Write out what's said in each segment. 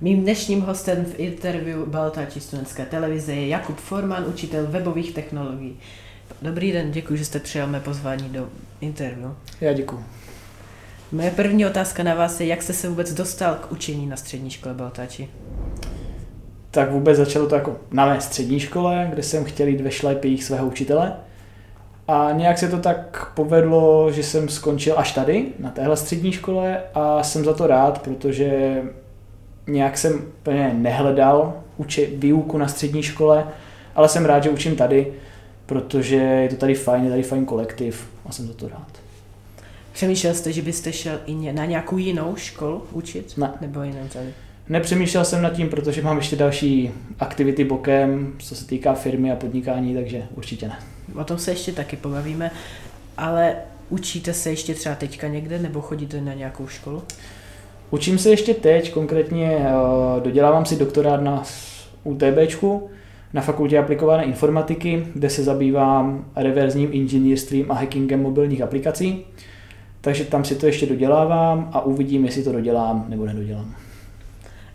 Mým dnešním hostem v interview Baltáči studentské televize je Jakub Forman, učitel webových technologií. Dobrý den, děkuji, že jste přijal mé pozvání do interview. Já děkuji. Moje první otázka na vás je, jak jste se vůbec dostal k učení na střední škole Baltáči? Tak vůbec začalo to jako na mé střední škole, kde jsem chtěl jít ve šlépích svého učitele. A nějak se to tak povedlo, že jsem skončil až tady, na téhle střední škole a jsem za to rád, protože nějak jsem úplně nehledal uči, výuku na střední škole, ale jsem rád, že učím tady, protože je to tady fajn, je tady fajn kolektiv a jsem za to rád. Přemýšlel jste, že byste šel i na nějakou jinou školu učit? Ne. Nebo jenom tady? Nepřemýšlel jsem nad tím, protože mám ještě další aktivity bokem, co se týká firmy a podnikání, takže určitě ne. O tom se ještě taky pobavíme, ale učíte se ještě třeba teďka někde nebo chodíte na nějakou školu? Učím se ještě teď, konkrétně eh, dodělávám si doktorát na UTBčku na fakultě aplikované informatiky, kde se zabývám reverzním inženýrstvím a hackingem mobilních aplikací. Takže tam si to ještě dodělávám a uvidím, jestli to dodělám nebo nedodělám.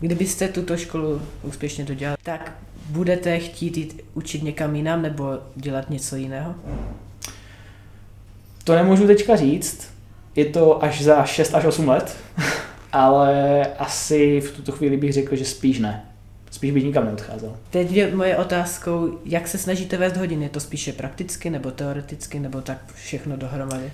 Kdybyste tuto školu úspěšně dodělali, tak budete chtít jít učit někam jinam nebo dělat něco jiného? To nemůžu teďka říct. Je to až za 6 až 8 let, ale asi v tuto chvíli bych řekl, že spíš ne. Spíš bych nikam neodcházel. Teď je moje otázkou, jak se snažíte vést hodiny? Je to spíše prakticky nebo teoreticky nebo tak všechno dohromady?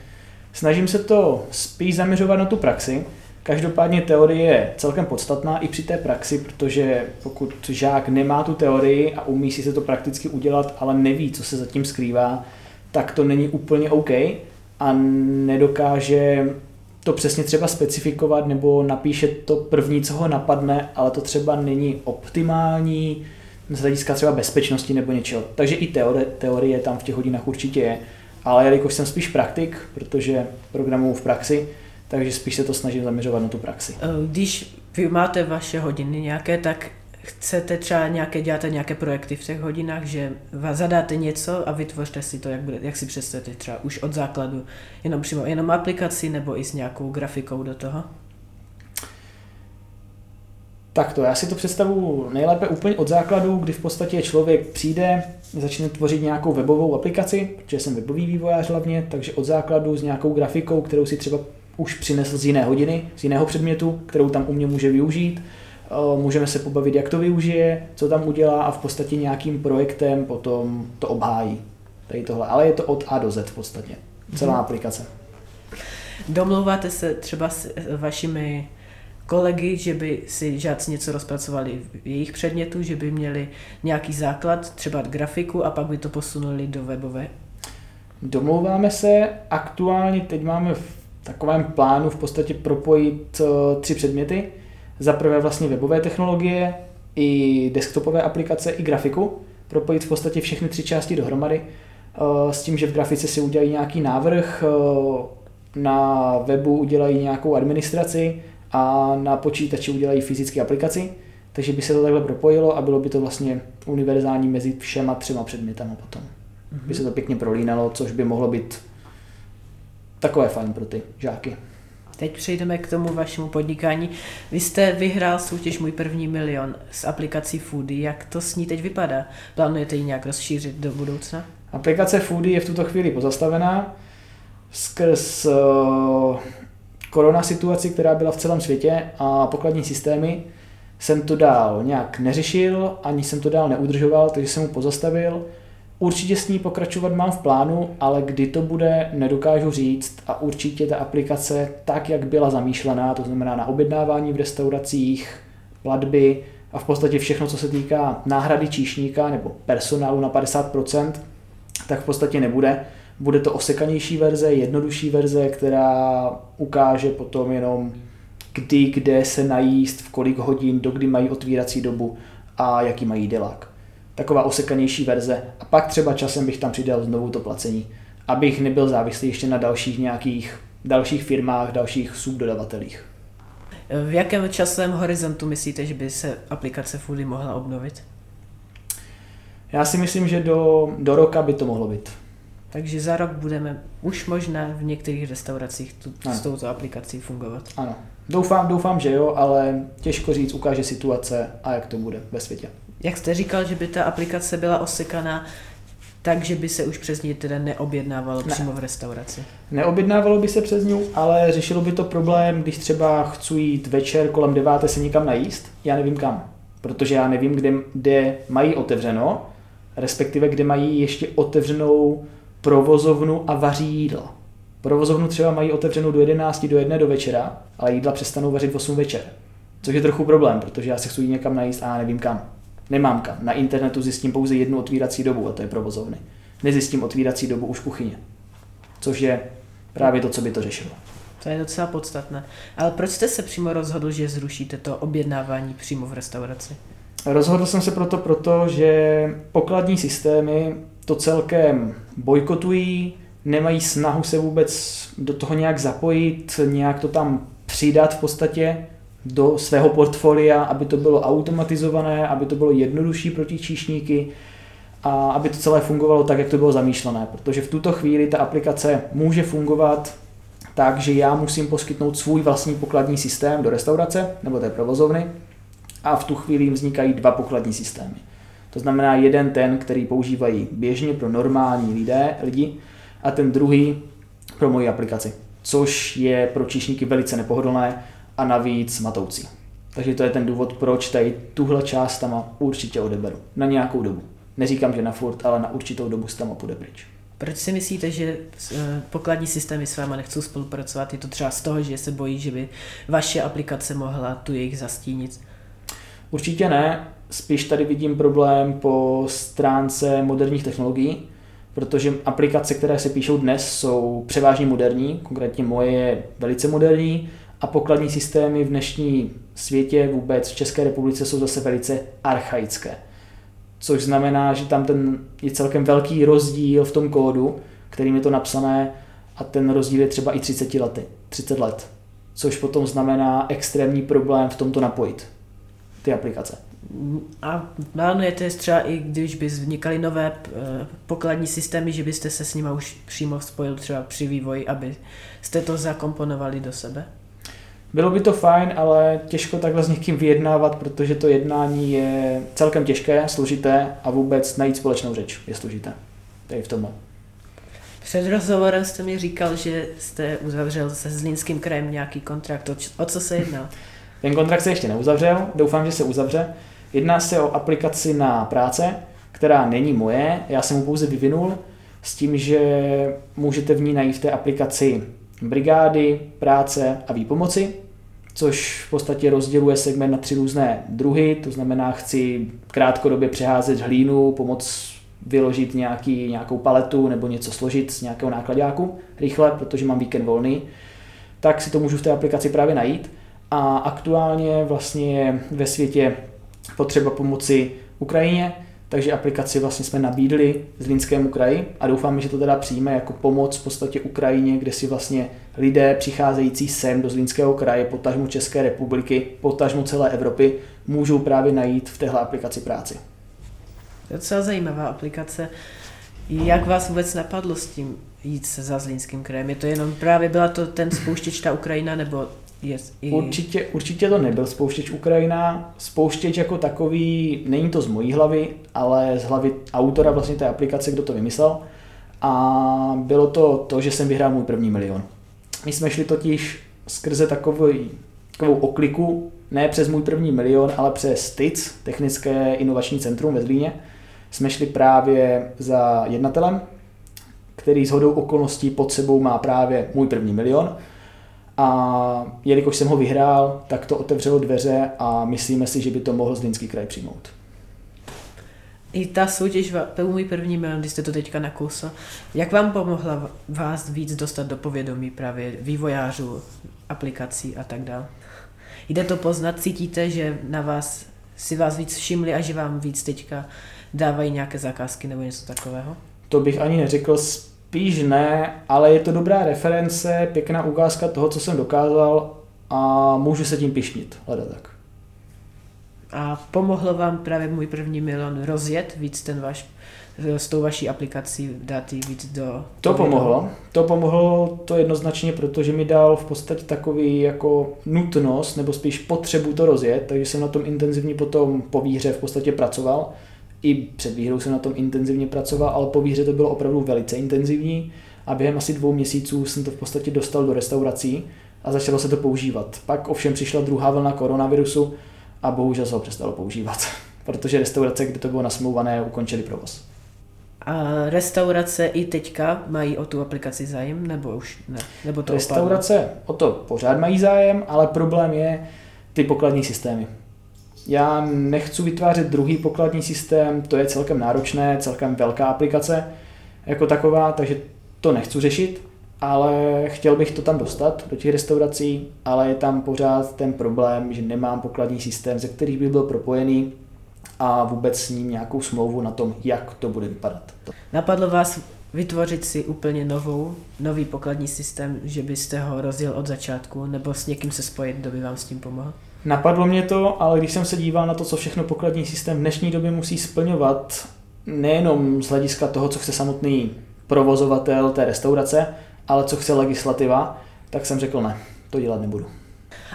Snažím se to spíš zaměřovat na tu praxi. Každopádně teorie je celkem podstatná i při té praxi, protože pokud žák nemá tu teorii a umí si se to prakticky udělat, ale neví, co se zatím skrývá, tak to není úplně OK a nedokáže to přesně třeba specifikovat nebo napíše to první, co ho napadne, ale to třeba není optimální z hlediska třeba bezpečnosti nebo něčeho. Takže i teorie, teorie tam v těch hodinách určitě je. Ale jelikož jsem spíš praktik, protože programuju v praxi, takže spíš se to snažím zaměřovat na tu praxi. Eh, když vy máte vaše hodiny nějaké, tak chcete třeba nějaké, děláte nějaké projekty v těch hodinách, že vás zadáte něco a vytvořte si to, jak, bude, jak si představíte třeba už od základu, jenom přímo jenom aplikaci nebo i s nějakou grafikou do toho? Tak to, já si to představu nejlépe úplně od základu, kdy v podstatě člověk přijde, začne tvořit nějakou webovou aplikaci, protože jsem webový vývojář hlavně, takže od základu s nějakou grafikou, kterou si třeba už přinesl z jiné hodiny, z jiného předmětu, kterou tam u mě může využít. Eh, můžeme se pobavit, jak to využije, co tam udělá a v podstatě nějakým projektem potom to obhájí. Tady tohle. Ale je to od A do Z v podstatě. Celá hmm. aplikace. Domlouváte se třeba s vašimi kolegy, že by si žáci něco rozpracovali v jejich předmětu, že by měli nějaký základ, třeba grafiku a pak by to posunuli do webové? Domlouváme se, aktuálně teď máme v takovém plánu v podstatě propojit eh, tři předměty. Za prvé vlastně webové technologie, i desktopové aplikace, i grafiku. Propojit v podstatě všechny tři části dohromady eh, s tím, že v grafice si udělají nějaký návrh, eh, na webu udělají nějakou administraci a na počítači udělají fyzické aplikaci. Takže by se to takhle propojilo a bylo by to vlastně univerzální mezi všema třema předmětama potom. Mm-hmm. By se to pěkně prolínalo, což by mohlo být takové fajn pro ty žáky. Teď přejdeme k tomu vašemu podnikání. Vy jste vyhrál soutěž Můj první milion s aplikací Foody. Jak to s ní teď vypadá? Plánujete ji nějak rozšířit do budoucna? Aplikace Foody je v tuto chvíli pozastavená skrz uh, korona situaci, která byla v celém světě a pokladní systémy jsem to dál nějak neřešil, ani jsem to dál neudržoval, takže jsem mu pozastavil Určitě s ní pokračovat mám v plánu, ale kdy to bude, nedokážu říct a určitě ta aplikace tak, jak byla zamýšlená, to znamená na objednávání v restauracích, platby a v podstatě všechno, co se týká náhrady číšníka nebo personálu na 50%, tak v podstatě nebude. Bude to osekanější verze, jednodušší verze, která ukáže potom jenom kdy, kde se najíst, v kolik hodin, do kdy mají otvírací dobu a jaký mají delák taková osekanější verze a pak třeba časem bych tam přidal znovu to placení, abych nebyl závislý ještě na dalších nějakých dalších firmách, dalších subdodavatelích. V jakém časovém horizontu myslíte, že by se aplikace Foody mohla obnovit? Já si myslím, že do, do roka by to mohlo být. Takže za rok budeme už možná v některých restauracích tu, s touto aplikací fungovat. Ano, Doufám, doufám, že jo, ale těžko říct, ukáže situace a jak to bude ve světě. Jak jste říkal, že by ta aplikace byla osekaná, takže by se už přes ní teda neobjednávalo ne. přímo v restauraci. Neobjednávalo by se přes ní, ale řešilo by to problém, když třeba chci jít večer kolem deváté se někam najíst, já nevím kam, protože já nevím, kde, kde mají otevřeno, respektive kde mají ještě otevřenou provozovnu a vaří jídla. Provozovnu třeba mají otevřenou do 11 do 1 do večera, ale jídla přestanou vařit v 8 večer. Což je trochu problém, protože já se chci někam najíst a já nevím kam. Nemám kam. Na internetu zjistím pouze jednu otvírací dobu a to je provozovny. Nezjistím otvírací dobu už kuchyně. Což je právě to, co by to řešilo. To je docela podstatné. Ale proč jste se přímo rozhodl, že zrušíte to objednávání přímo v restauraci? Rozhodl jsem se proto, proto že pokladní systémy to celkem bojkotují, nemají snahu se vůbec do toho nějak zapojit, nějak to tam přidat v podstatě do svého portfolia, aby to bylo automatizované, aby to bylo jednodušší pro ty číšníky a aby to celé fungovalo tak, jak to bylo zamýšlené. Protože v tuto chvíli ta aplikace může fungovat tak, že já musím poskytnout svůj vlastní pokladní systém do restaurace nebo té provozovny a v tu chvíli jim vznikají dva pokladní systémy. To znamená jeden ten, který používají běžně pro normální lidé, lidi a ten druhý pro moji aplikaci, což je pro číšníky velice nepohodlné a navíc matoucí. Takže to je ten důvod, proč tady tuhle část tam určitě odeberu. Na nějakou dobu. Neříkám, že na furt, ale na určitou dobu s tam půjde pryč. Proč si myslíte, že eh, pokladní systémy s váma nechcou spolupracovat? Je to třeba z toho, že se bojí, že by vaše aplikace mohla tu jejich zastínit? Určitě ne. Spíš tady vidím problém po stránce moderních technologií, protože aplikace, které se píšou dnes, jsou převážně moderní, konkrétně moje je velice moderní a pokladní systémy v dnešní světě, vůbec v České republice, jsou zase velice archaické. Což znamená, že tam ten je celkem velký rozdíl v tom kódu, kterým je to napsané a ten rozdíl je třeba i 30 lety, 30 let. Což potom znamená extrémní problém v tomto napojit ty aplikace. A plánujete třeba i když by vznikaly nové eh, pokladní systémy, že byste se s nimi už přímo spojil třeba při vývoji, aby jste to zakomponovali do sebe? Bylo by to fajn, ale těžko takhle s někým vyjednávat, protože to jednání je celkem těžké, složité a vůbec najít společnou řeč je složité. Tady v tom. Před rozhovorem jste mi říkal, že jste uzavřel se Zlínským krajem nějaký kontrakt. O co se jedná? Ten kontrakt se ještě neuzavřel, doufám, že se uzavře. Jedná se o aplikaci na práce, která není moje, já jsem mu pouze vyvinul, s tím, že můžete v ní najít v té aplikaci brigády, práce a výpomoci, což v podstatě rozděluje segment na tři různé druhy, to znamená, chci krátkodobě přeházet hlínu, pomoct vyložit nějaký, nějakou paletu nebo něco složit z nějakého nákladňáku rychle, protože mám víkend volný, tak si to můžu v té aplikaci právě najít. A aktuálně vlastně je ve světě potřeba pomoci Ukrajině, takže aplikaci vlastně jsme nabídli Zlínskému kraji a doufáme, že to teda přijme jako pomoc v podstatě Ukrajině, kde si vlastně lidé přicházející sem do Zlínského kraje, potažmu České republiky, potažmu celé Evropy, můžou právě najít v téhle aplikaci práci. To je docela zajímavá aplikace. Jak vás vůbec napadlo s tím jít se za Zlínským krajem? Je to jenom právě byla to ten spouštěč ta Ukrajina, nebo Yes, i... určitě, určitě to nebyl spouštěč Ukrajina. Spouštěč jako takový, není to z mojí hlavy, ale z hlavy autora vlastně té aplikace, kdo to vymyslel. A bylo to to, že jsem vyhrál můj první milion. My jsme šli totiž skrze takový, takovou okliku, ne přes můj první milion, ale přes TIC, Technické inovační centrum ve Zlíně. Jsme šli právě za jednatelem, který s hodou okolností pod sebou má právě můj první milion a jelikož jsem ho vyhrál, tak to otevřelo dveře a myslíme si, že by to mohl Zlínský kraj přijmout. I ta soutěž, to můj první milion, když jste to teďka nakousl, jak vám pomohla vás víc dostat do povědomí právě vývojářů, aplikací a tak dále? Jde to poznat, cítíte, že na vás si vás víc všimli a že vám víc teďka dávají nějaké zakázky nebo něco takového? To bych ani neřekl, Spíš ne, ale je to dobrá reference, pěkná ukázka toho, co jsem dokázal a můžu se tím pišnit, hleda tak. A pomohlo vám právě můj první milion rozjet víc ten váš s tou vaší aplikací dát jí víc do... To pomohlo. To pomohlo to jednoznačně, protože mi dal v podstatě takový jako nutnost, nebo spíš potřebu to rozjet, takže jsem na tom intenzivně potom po výhře v podstatě pracoval. I před výhrou jsem na tom intenzivně pracoval, ale po výhře to bylo opravdu velice intenzivní a během asi dvou měsíců jsem to v podstatě dostal do restaurací a začalo se to používat. Pak ovšem přišla druhá vlna koronavirusu a bohužel se ho přestalo používat, protože restaurace, kde to bylo nasmouvané, ukončili provoz. A restaurace i teďka mají o tu aplikaci zájem, nebo už ne? Nebo to restaurace opadlo? o to pořád mají zájem, ale problém je ty pokladní systémy. Já nechci vytvářet druhý pokladní systém, to je celkem náročné, celkem velká aplikace jako taková, takže to nechci řešit, ale chtěl bych to tam dostat do těch restaurací, ale je tam pořád ten problém, že nemám pokladní systém, ze kterých by byl propojený a vůbec s ním nějakou smlouvu na tom, jak to bude vypadat. Napadlo vás vytvořit si úplně novou, nový pokladní systém, že byste ho rozjel od začátku, nebo s někým se spojit, kdo by vám s tím pomohl? Napadlo mě to, ale když jsem se díval na to, co všechno pokladní systém v dnešní době musí splňovat, nejenom z hlediska toho, co chce samotný provozovatel té restaurace, ale co chce legislativa, tak jsem řekl ne, to dělat nebudu.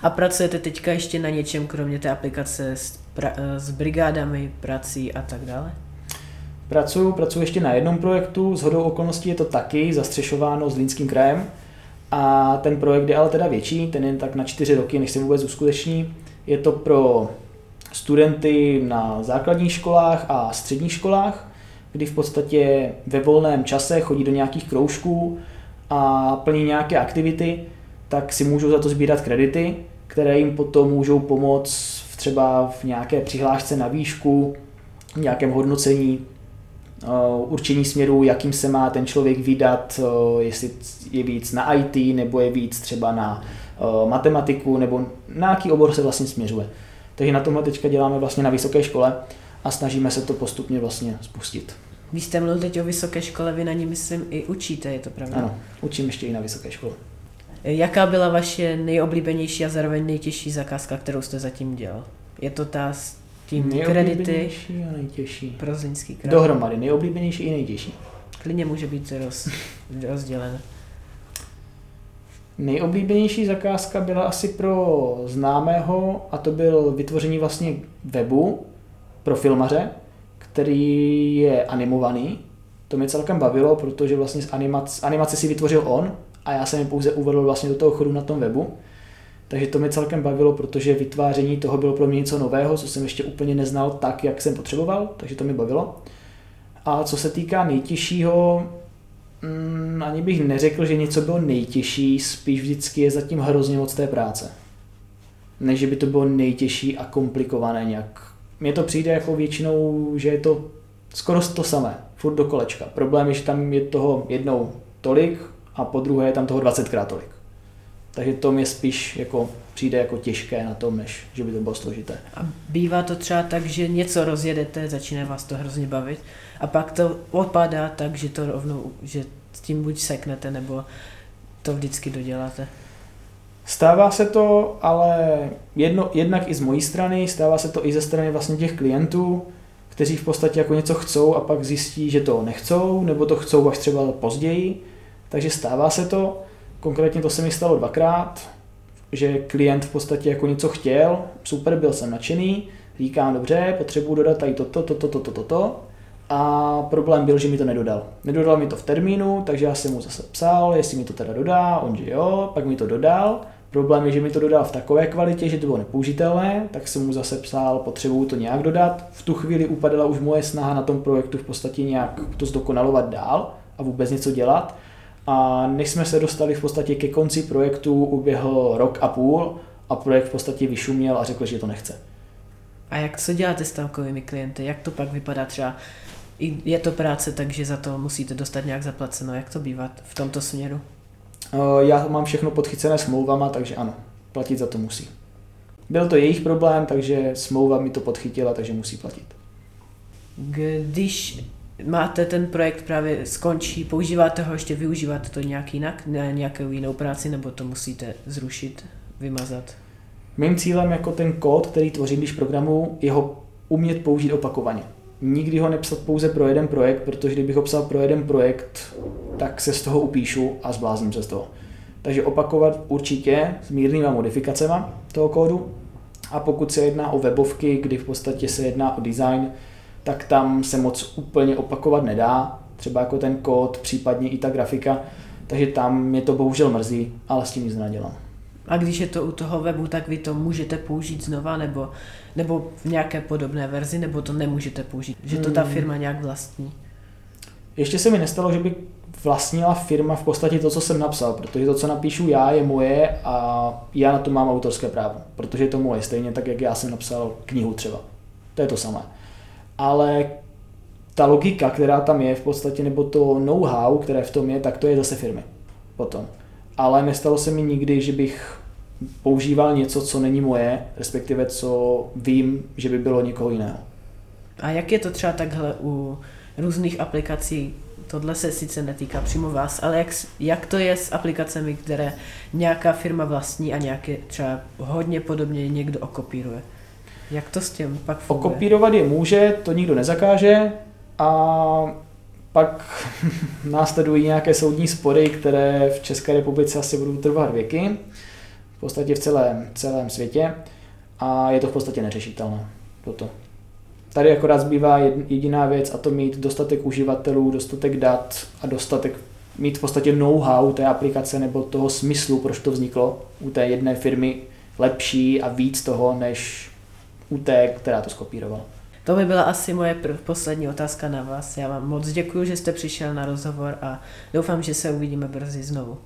A pracujete teďka ještě na něčem, kromě té aplikace s, pra, s brigádami, prací a tak dále? Pracuji, pracuji ještě na jednom projektu, s hodou okolností je to taky zastřešováno s Línským krajem a ten projekt je ale teda větší, ten je tak na čtyři roky, než se vůbec uskuteční. Je to pro studenty na základních školách a středních školách, kdy v podstatě ve volném čase chodí do nějakých kroužků a plní nějaké aktivity, tak si můžou za to sbírat kredity, které jim potom můžou pomoct v třeba v nějaké přihlášce na výšku, v nějakém hodnocení, určení směru, jakým se má ten člověk vydat, eh, jestli je víc na IT, nebo je víc třeba na eh, matematiku, nebo na jaký obor se vlastně směřuje. Takže na tomhle teďka děláme vlastně na vysoké škole a snažíme se to postupně vlastně spustit. Vy jste mluvil teď o vysoké škole, vy na ní myslím i učíte, je to pravda? Ano, učím ještě i na vysoké škole. Jaká byla vaše nejoblíbenější a zároveň nejtěžší zakázka, kterou jste zatím dělal? Je to ta s tím kredity? a nejtěžší. Pro Zlínský kraj. Dohromady, nejoblíbenější i nejtěžší. Klidně může být roz, rozdělen. Nejoblíbenější zakázka byla asi pro známého a to byl vytvoření vlastně webu pro filmaře, který je animovaný. To mě celkem bavilo, protože vlastně z animace, animace si vytvořil on a já jsem je pouze uvedl vlastně do toho chodu na tom webu. Takže to mě celkem bavilo, protože vytváření toho bylo pro mě něco nového, co jsem ještě úplně neznal tak, jak jsem potřeboval, takže to mi bavilo. A co se týká nejtěžšího, mm, ani bych neřekl, že něco bylo nejtěžší, spíš vždycky je zatím hrozně moc té práce. Než by to bylo nejtěžší a komplikované nějak. Mně to přijde jako většinou, že je to skoro to samé, furt do kolečka. Problém je, že tam je toho jednou tolik, a po druhé je tam toho 20 krát tolik. Takže to mě spíš jako přijde jako těžké na tom, než že by to bylo složité. A bývá to třeba tak, že něco rozjedete, začíná vás to hrozně bavit a pak to odpadá tak, že to rovnou, že s tím buď seknete, nebo to vždycky doděláte. Stává se to, ale jedno, jednak i z mojí strany, stává se to i ze strany vlastně těch klientů, kteří v podstatě jako něco chcou a pak zjistí, že to nechcou, nebo to chcou až třeba později takže stává se to, konkrétně to se mi stalo dvakrát, že klient v podstatě jako něco chtěl, super, byl jsem nadšený, říkám, dobře, potřebuji dodat tady toto, toto, toto, toto, to, a problém byl, že mi to nedodal. Nedodal mi to v termínu, takže já jsem mu zase psal, jestli mi to teda dodá, on že jo, pak mi to dodal. Problém je, že mi to dodal v takové kvalitě, že to bylo nepoužitelné, tak jsem mu zase psal, potřebuju to nějak dodat. V tu chvíli upadala už moje snaha na tom projektu v podstatě nějak to zdokonalovat dál a vůbec něco dělat. A než jsme se dostali v podstatě ke konci projektu, uběhl rok a půl a projekt v podstatě vyšuměl a řekl, že to nechce. A jak co děláte s takovými klienty? Jak to pak vypadá třeba? Je to práce, takže za to musíte dostat nějak zaplaceno. Jak to bývá v tomto směru? Já mám všechno podchycené smlouvama, takže ano, platit za to musí. Byl to jejich problém, takže smlouva mi to podchytila, takže musí platit. Když máte ten projekt právě skončí, používáte ho ještě, využíváte to nějak jinak, na nějakou jinou práci, nebo to musíte zrušit, vymazat? Mým cílem jako ten kód, který tvořím, když programu, je ho umět použít opakovaně. Nikdy ho nepsat pouze pro jeden projekt, protože kdybych ho psal pro jeden projekt, tak se z toho upíšu a zblázním se z toho. Takže opakovat určitě s mírnýma modifikacemi toho kódu. A pokud se jedná o webovky, kdy v podstatě se jedná o design, tak tam se moc úplně opakovat nedá, třeba jako ten kód, případně i ta grafika, takže tam mě to bohužel mrzí, ale s tím nic nedělám. A když je to u toho webu, tak vy to můžete použít znova, nebo, nebo v nějaké podobné verzi, nebo to nemůžete použít, že to ta hmm. firma nějak vlastní? Ještě se mi nestalo, že by vlastnila firma v podstatě to, co jsem napsal, protože to, co napíšu já, je moje a já na to mám autorské právo, protože je to moje, stejně tak, jak já jsem napsal knihu třeba. To je to samé. Ale ta logika, která tam je v podstatě, nebo to know-how, které v tom je, tak to je zase firmy potom. Ale nestalo se mi nikdy, že bych používal něco, co není moje, respektive co vím, že by bylo někoho jiného. A jak je to třeba takhle u různých aplikací? Tohle se sice netýká přímo vás, ale jak, jak to je s aplikacemi, které nějaká firma vlastní a nějaké třeba hodně podobně někdo okopíruje? Jak to s tím pak funguje? Okopírovat je může, to nikdo nezakáže, a pak následují nějaké soudní spory, které v České republice asi budou trvat věky, v podstatě v celém, celém světě a je to v podstatě neřešitelné. Toto. Tady akorát zbývá jediná věc a to mít dostatek uživatelů, dostatek dat a dostatek mít v podstatě know-how té aplikace nebo toho smyslu, proč to vzniklo u té jedné firmy lepší a víc toho, než té, která to skopírovala. To by byla asi moje poslední otázka na vás. Já vám moc děkuji, že jste přišel na rozhovor a doufám, že se uvidíme brzy znovu.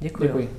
Děkuji. děkuji.